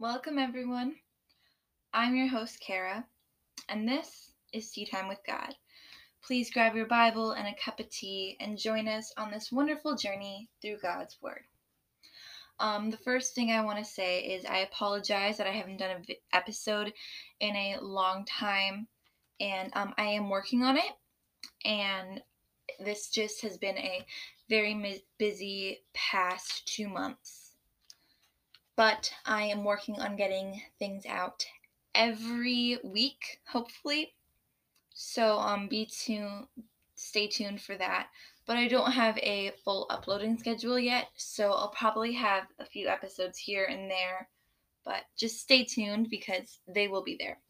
Welcome, everyone. I'm your host, Kara, and this is Tea Time with God. Please grab your Bible and a cup of tea and join us on this wonderful journey through God's Word. Um, the first thing I want to say is I apologize that I haven't done an vi- episode in a long time, and um, I am working on it. And this just has been a very mi- busy past two months. But I am working on getting things out every week, hopefully. So um, be tuned, stay tuned for that. But I don't have a full uploading schedule yet, so I'll probably have a few episodes here and there. But just stay tuned because they will be there.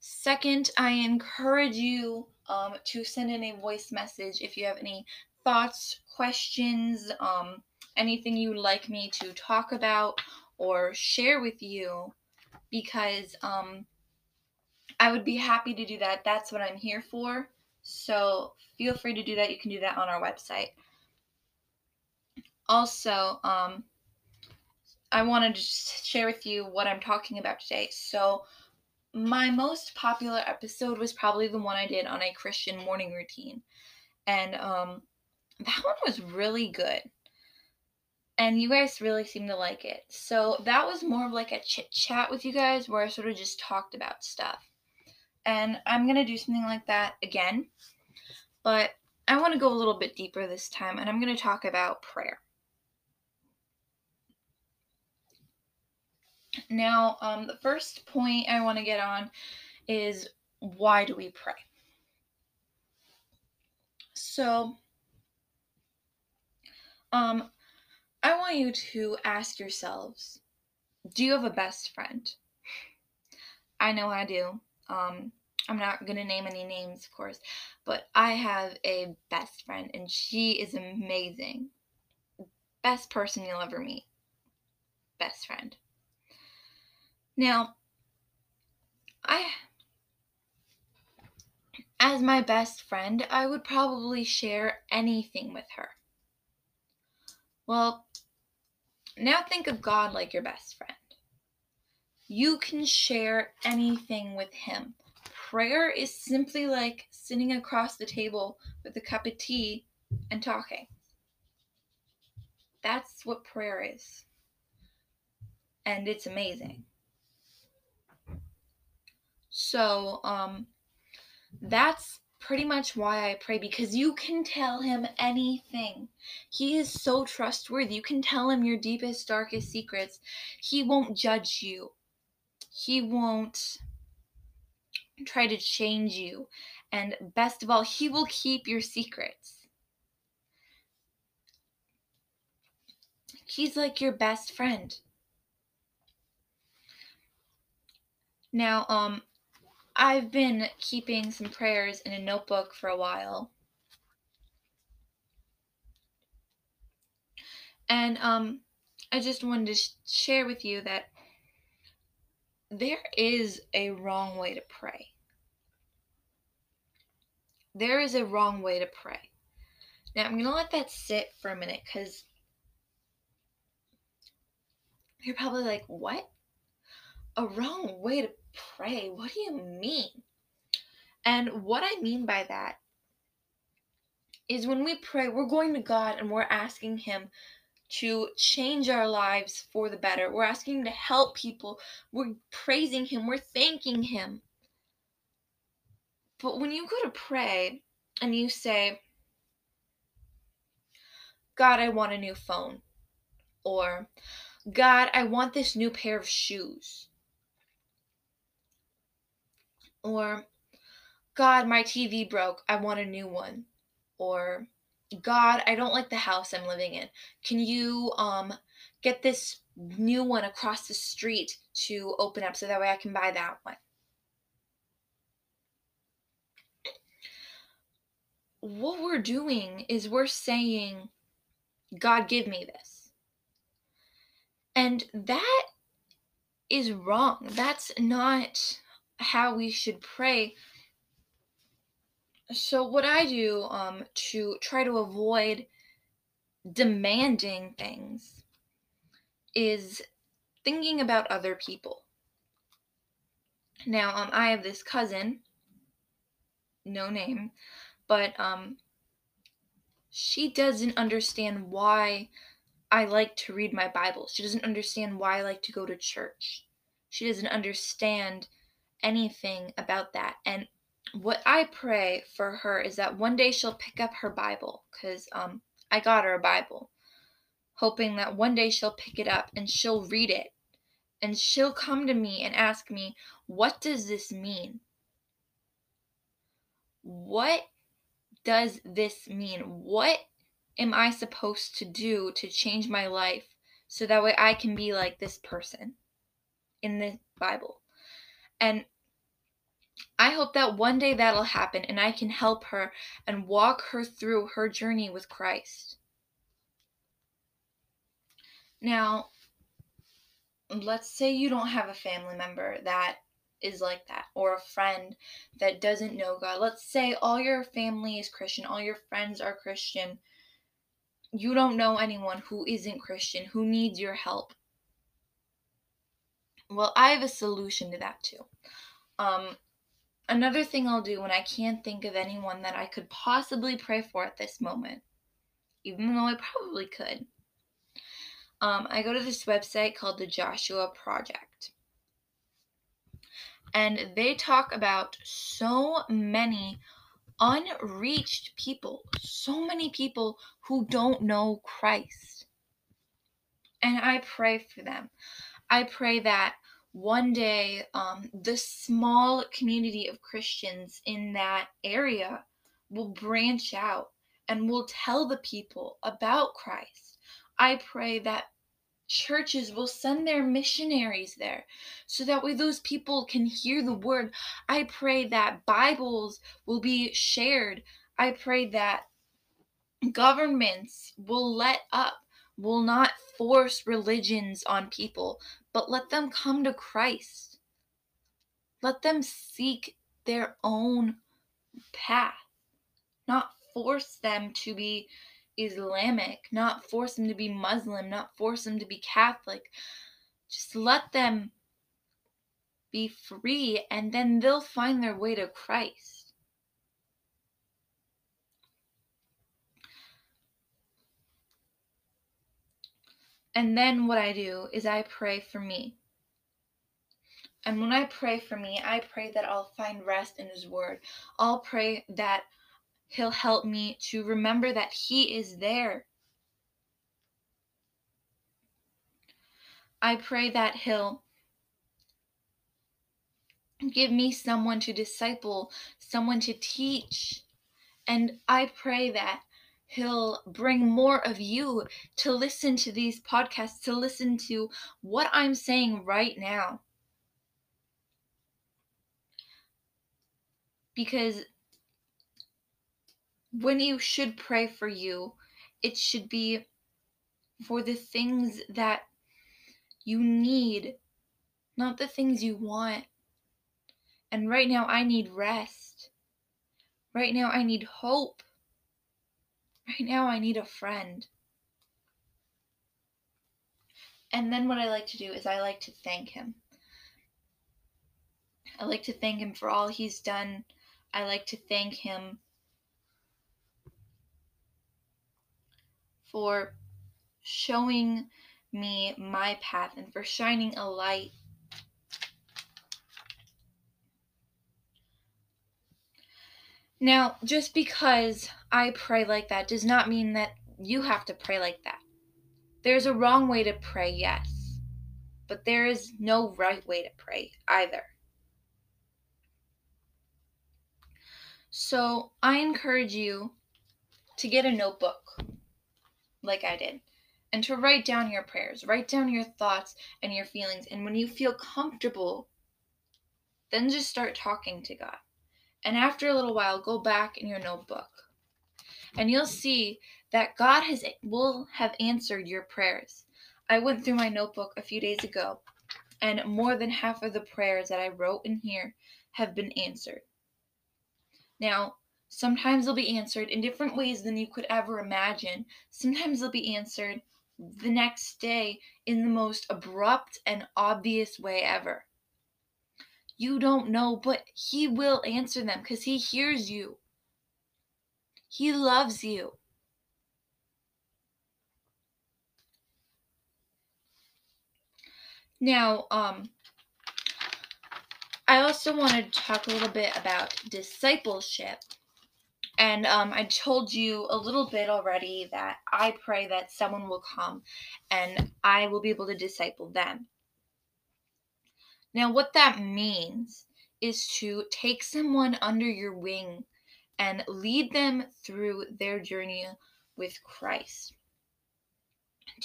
Second, I encourage you um, to send in a voice message if you have any thoughts, questions, um, anything you would like me to talk about or share with you, because um, I would be happy to do that. That's what I'm here for. So feel free to do that. You can do that on our website. Also, um, I wanted to share with you what I'm talking about today. So, my most popular episode was probably the one I did on a Christian morning routine. And um, that one was really good. And you guys really seem to like it. So that was more of like a chit chat with you guys where I sort of just talked about stuff. And I'm going to do something like that again. But I want to go a little bit deeper this time and I'm going to talk about prayer. Now, um, the first point I want to get on is why do we pray? So, um, want you to ask yourselves do you have a best friend? I know I do. Um, I'm not going to name any names, of course, but I have a best friend and she is amazing. Best person you'll ever meet. Best friend. Now, I, as my best friend, I would probably share anything with her. Well, now think of God like your best friend. You can share anything with Him. Prayer is simply like sitting across the table with a cup of tea and talking. That's what prayer is. And it's amazing. So, um, that's pretty much why I pray because you can tell him anything. He is so trustworthy. You can tell him your deepest, darkest secrets. He won't judge you, he won't try to change you. And best of all, he will keep your secrets. He's like your best friend. Now, um, I've been keeping some prayers in a notebook for a while. And um, I just wanted to sh- share with you that there is a wrong way to pray. There is a wrong way to pray. Now, I'm going to let that sit for a minute because you're probably like, what? A wrong way to pray? What do you mean? And what I mean by that is when we pray, we're going to God and we're asking Him to change our lives for the better. We're asking Him to help people. We're praising Him. We're thanking Him. But when you go to pray and you say, God, I want a new phone, or God, I want this new pair of shoes, or God, my TV broke, I want a new one, or God, I don't like the house I'm living in. Can you um get this new one across the street to open up so that way I can buy that one? What we're doing is we're saying, God, give me this. And that is wrong. That's not how we should pray. So, what I do um, to try to avoid demanding things is thinking about other people. Now, um, I have this cousin, no name, but um, she doesn't understand why I like to read my Bible. She doesn't understand why I like to go to church. She doesn't understand anything about that. And what I pray for her is that one day she'll pick up her Bible because um, I got her a Bible, hoping that one day she'll pick it up and she'll read it. And she'll come to me and ask me, What does this mean? What does this mean? What am I supposed to do to change my life so that way I can be like this person in the Bible? And I hope that one day that'll happen and I can help her and walk her through her journey with Christ. Now, let's say you don't have a family member that is like that or a friend that doesn't know God. Let's say all your family is Christian, all your friends are Christian. You don't know anyone who isn't Christian, who needs your help. Well, I have a solution to that too. Um, another thing I'll do when I can't think of anyone that I could possibly pray for at this moment, even though I probably could, um, I go to this website called the Joshua Project. And they talk about so many unreached people, so many people who don't know Christ. And I pray for them. I pray that one day um, the small community of Christians in that area will branch out and will tell the people about Christ. I pray that churches will send their missionaries there so that way those people can hear the word. I pray that Bibles will be shared. I pray that governments will let up, will not force religions on people, but let them come to Christ. Let them seek their own path, not force them to be Islamic, not force them to be Muslim, not force them to be Catholic. Just let them be free and then they'll find their way to Christ. And then what I do is I pray for me. And when I pray for me, I pray that I'll find rest in His Word. I'll pray that He'll help me to remember that He is there. I pray that He'll give me someone to disciple, someone to teach. And I pray that He'll bring more of you to listen to these podcasts, to listen to what I'm saying right now. Because when you should pray for you, it should be for the things that you need, not the things you want. And right now, I need rest. Right now, I need hope. Right now, I need a friend. And then, what I like to do is, I like to thank him. I like to thank him for all he's done. I like to thank him for showing me my path and for shining a light Now, just because I pray like that does not mean that you have to pray like that. There's a wrong way to pray, yes, but there is no right way to pray either. So, I encourage you to get a notebook like I did and to write down your prayers, write down your thoughts and your feelings. And when you feel comfortable, then just start talking to God. And after a little while, go back in your notebook. And you'll see that God has will have answered your prayers. I went through my notebook a few days ago, and more than half of the prayers that I wrote in here have been answered. Now, sometimes they'll be answered in different ways than you could ever imagine. Sometimes they'll be answered the next day in the most abrupt and obvious way ever. You don't know, but He will answer them because He hears you. He loves you. Now, um, I also want to talk a little bit about discipleship. And um, I told you a little bit already that I pray that someone will come and I will be able to disciple them. Now, what that means is to take someone under your wing and lead them through their journey with Christ.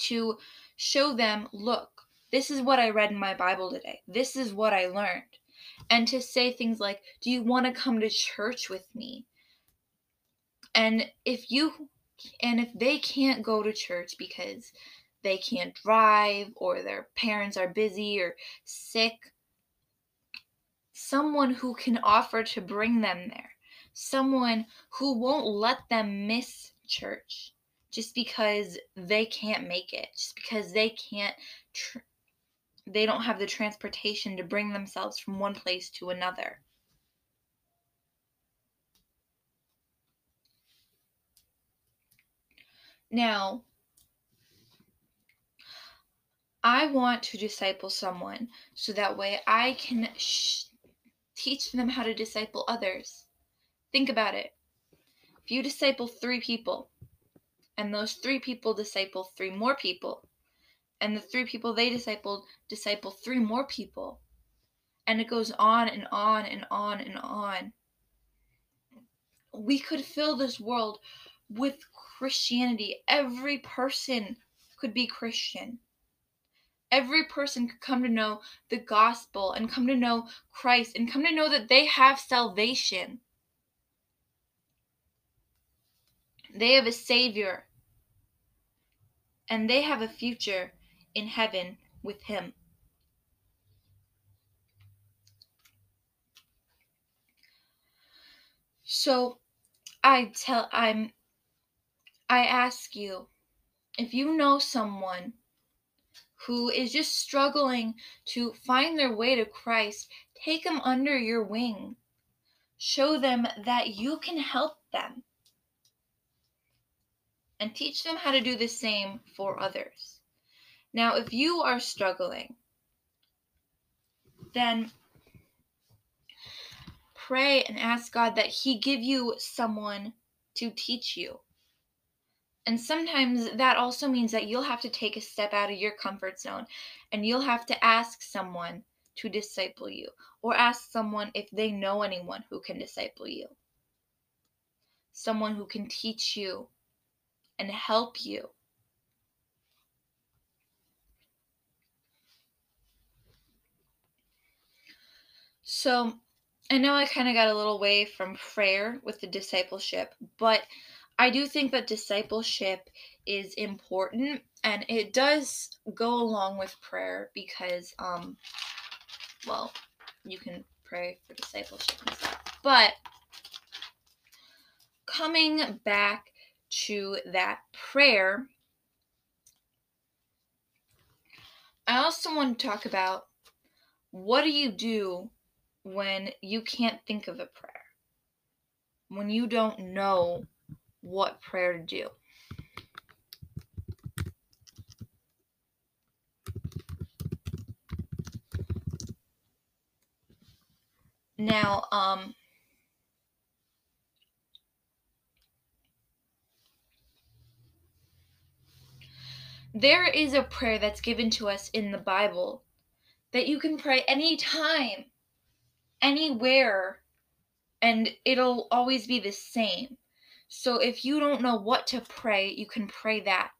To show them, look, this is what I read in my Bible today. This is what I learned. And to say things like, Do you want to come to church with me? And if you and if they can't go to church because they can't drive or their parents are busy or sick, someone who can offer to bring them there, someone who won't let them miss church just because they can't make it, just because they can't tr- they don't have the transportation to bring themselves from one place to another. Now, I want to disciple someone so that way I can sh- teach them how to disciple others. Think about it. If you disciple three people, and those three people disciple three more people, and the three people they discipled disciple three more people, and it goes on and on and on and on, we could fill this world with Christianity. Every person could be Christian. Every person could come to know the gospel and come to know Christ and come to know that they have salvation. They have a Savior. And they have a future in heaven with Him. So I tell I'm I ask you if you know someone who is just struggling to find their way to Christ, take them under your wing. Show them that you can help them. And teach them how to do the same for others. Now, if you are struggling, then pray and ask God that He give you someone to teach you. And sometimes that also means that you'll have to take a step out of your comfort zone and you'll have to ask someone to disciple you or ask someone if they know anyone who can disciple you. Someone who can teach you and help you. So, I know I kind of got a little way from prayer with the discipleship, but I do think that discipleship is important and it does go along with prayer because um well, you can pray for discipleship and stuff. But coming back to that prayer, I also want to talk about what do you do when you can't think of a prayer? When you don't know what prayer to do. Now, um, there is a prayer that's given to us in the Bible that you can pray anytime, anywhere, and it'll always be the same. So if you don't know what to pray, you can pray that.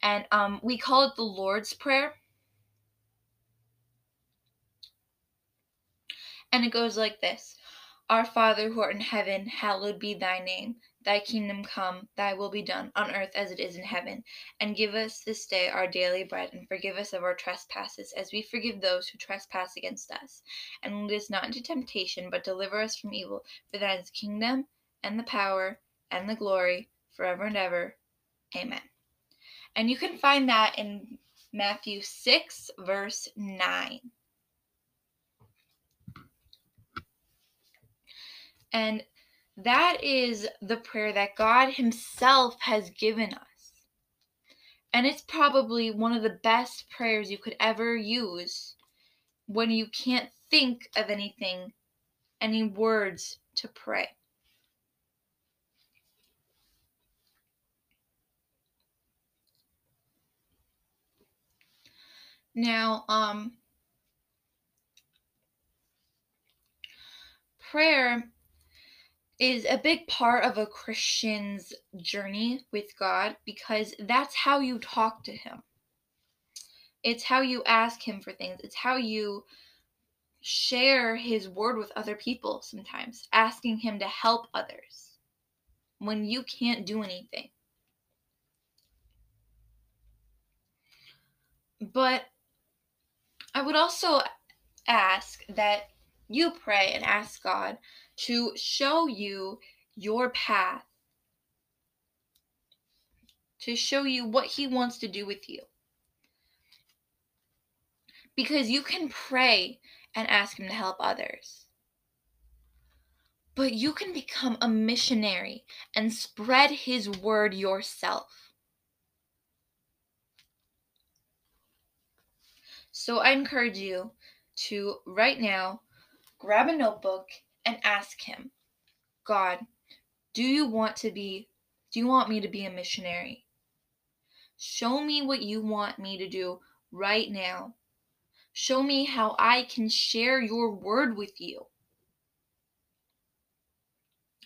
And um, we call it the Lord's Prayer. And it goes like this Our Father who art in heaven, hallowed be thy name. Thy kingdom come, thy will be done, on earth as it is in heaven. And give us this day our daily bread, and forgive us of our trespasses, as we forgive those who trespass against us. And lead us not into temptation, but deliver us from evil. For thine is the kingdom, and the power, and the glory forever and ever. Amen. And you can find that in Matthew 6, verse 9. And that is the prayer that God Himself has given us. And it's probably one of the best prayers you could ever use when you can't think of anything, any words to pray. Now, um, prayer is a big part of a Christian's journey with God because that's how you talk to Him. It's how you ask Him for things, it's how you share His word with other people sometimes, asking Him to help others when you can't do anything. But I would also ask that you pray and ask God to show you your path, to show you what He wants to do with you. Because you can pray and ask Him to help others. But you can become a missionary and spread His word yourself. So I encourage you to right now grab a notebook and ask him, God, do you want to be, do you want me to be a missionary? Show me what you want me to do right now. Show me how I can share your word with you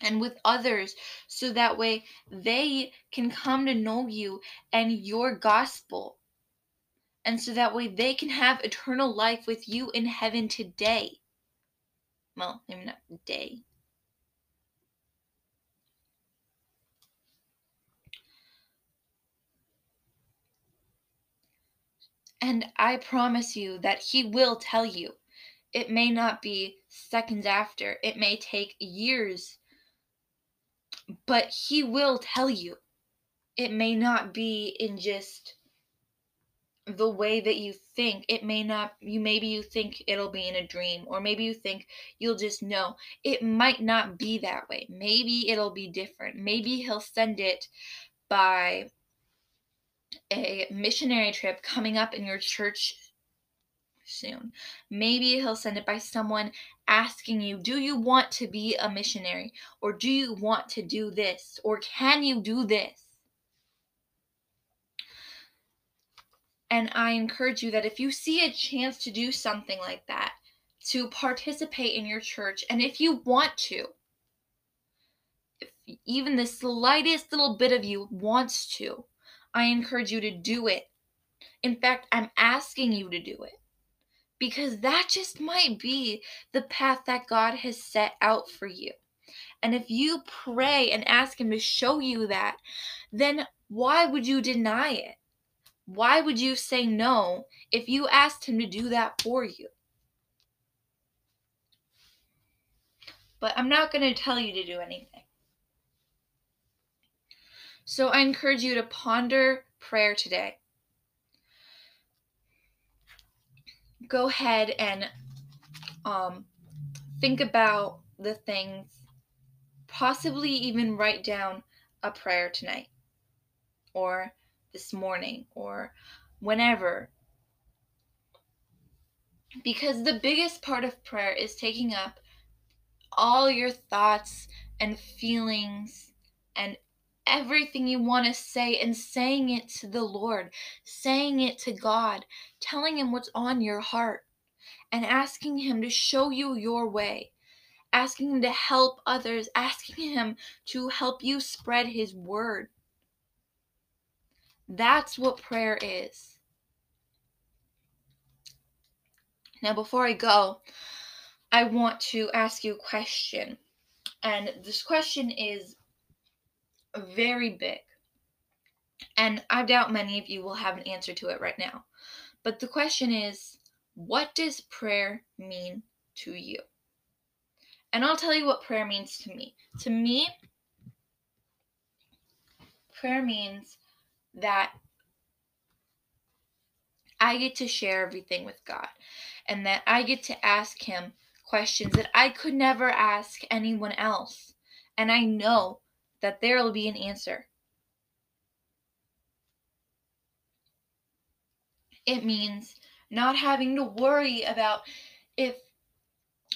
and with others so that way they can come to know you and your gospel. And so that way they can have eternal life with you in heaven today well, maybe not day. And I promise you that he will tell you. It may not be seconds after, it may take years, but he will tell you. It may not be in just the way that you think it may not you maybe you think it'll be in a dream or maybe you think you'll just know. It might not be that way. Maybe it'll be different. Maybe he'll send it by a missionary trip coming up in your church soon. Maybe he'll send it by someone asking you do you want to be a missionary? Or do you want to do this? Or can you do this And I encourage you that if you see a chance to do something like that, to participate in your church, and if you want to, if even the slightest little bit of you wants to, I encourage you to do it. In fact, I'm asking you to do it because that just might be the path that God has set out for you. And if you pray and ask Him to show you that, then why would you deny it? Why would you say no if you asked him to do that for you? But I'm not going to tell you to do anything. So I encourage you to ponder prayer today. Go ahead and um, think about the things, possibly even write down a prayer tonight or this morning or whenever. Because the biggest part of prayer is taking up all your thoughts and feelings and everything you want to say and saying it to the Lord, saying it to God, telling Him what's on your heart, and asking Him to show you your way, asking Him to help others, asking Him to help you spread His word. That's what prayer is. Now, before I go, I want to ask you a question. And this question is very big. And I doubt many of you will have an answer to it right now. But the question is what does prayer mean to you? And I'll tell you what prayer means to me. To me, prayer means that I get to share everything with God and that I get to ask Him questions that I could never ask anyone else. And I know that there will be an answer. It means not having to worry about if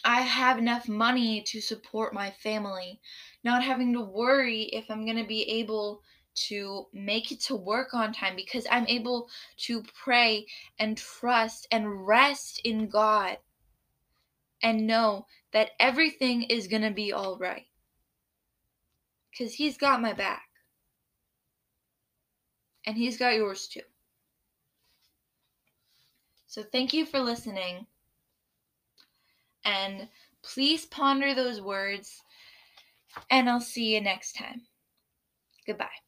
I have enough money to support my family, not having to worry if I'm going to be able to make it to work on time because I'm able to pray and trust and rest in God and know that everything is going to be all right. Because He's got my back. And He's got yours too. So thank you for listening. And please ponder those words. And I'll see you next time. Goodbye.